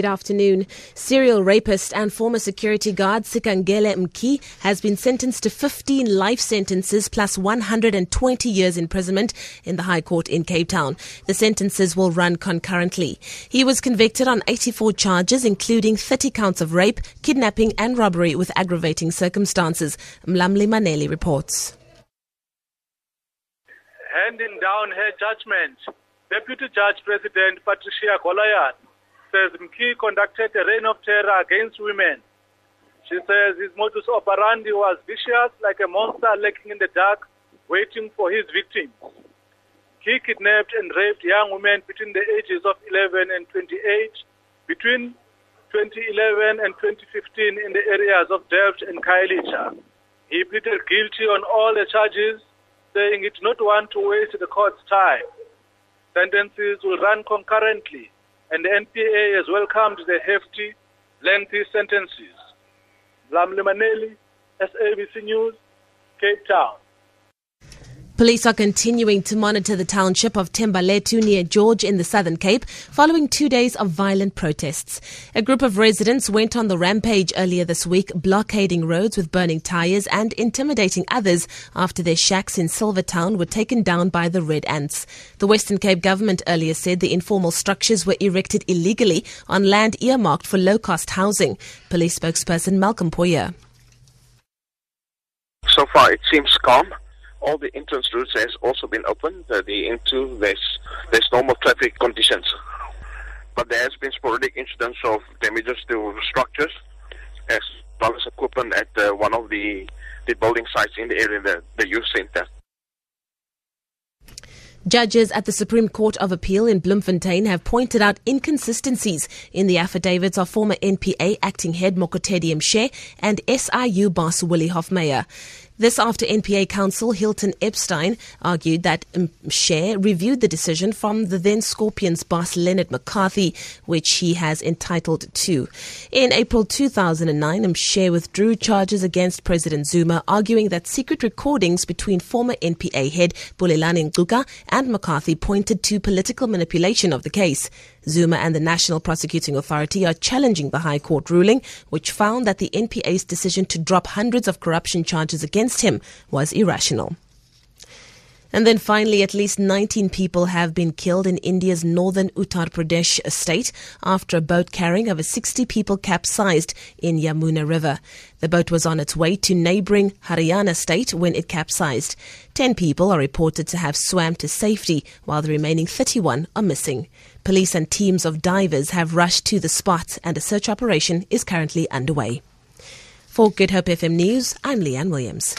Good afternoon. Serial rapist and former security guard Sikhangele Mki has been sentenced to 15 life sentences plus 120 years imprisonment in the High Court in Cape Town. The sentences will run concurrently. He was convicted on 84 charges, including 30 counts of rape, kidnapping, and robbery with aggravating circumstances. Mlamli Maneli reports. Handing down her judgment, Deputy Judge President Patricia Goliath says Mki conducted a reign of terror against women. She says his modus operandi was vicious, like a monster lurking in the dark, waiting for his victims. He kidnapped and raped young women between the ages of 11 and 28, between 2011 and 2015 in the areas of Delft and Khayelitsha. He pleaded guilty on all the charges, saying he did not want to waste the court's time. Sentences will run concurrently and the NPA has welcomed the hefty, lengthy sentences. Mlamli Maneli, SABC News, Cape Town. Police are continuing to monitor the township of Thembalethu near George in the Southern Cape following two days of violent protests. A group of residents went on the rampage earlier this week, blockading roads with burning tires and intimidating others after their shacks in Silvertown were taken down by the Red Ants. The Western Cape government earlier said the informal structures were erected illegally on land earmarked for low-cost housing. Police spokesperson Malcolm Pojie. So far, it seems calm all the entrance routes has also been opened. Uh, the into there's there's normal traffic conditions, but there has been sporadic incidents of damages to structures as well as equipment at uh, one of the the building sites in the area, the, the youth center. Judges at the Supreme Court of Appeal in Bloemfontein have pointed out inconsistencies in the affidavits of former NPA acting head Mokotedi Mpshe and SIU boss Willie Hofmeyr. This after NPA counsel Hilton Epstein argued that Mpshe reviewed the decision from the then Scorpions boss Leonard McCarthy, which he has entitled to. In April 2009, Mpshe withdrew charges against President Zuma, arguing that secret recordings between former NPA head Bulelani Ngcuka and McCarthy pointed to political manipulation of the case. Zuma and the National Prosecuting Authority are challenging the High Court ruling, which found that the NPA's decision to drop hundreds of corruption charges against him was irrational. And then finally, at least 19 people have been killed in India's northern Uttar Pradesh state after a boat carrying over 60 people capsized in Yamuna River. The boat was on its way to neighboring Haryana state when it capsized. 10 people are reported to have swam to safety, while the remaining 31 are missing. Police and teams of divers have rushed to the spot, and a search operation is currently underway. For Good Hope FM News, I'm Leanne Williams.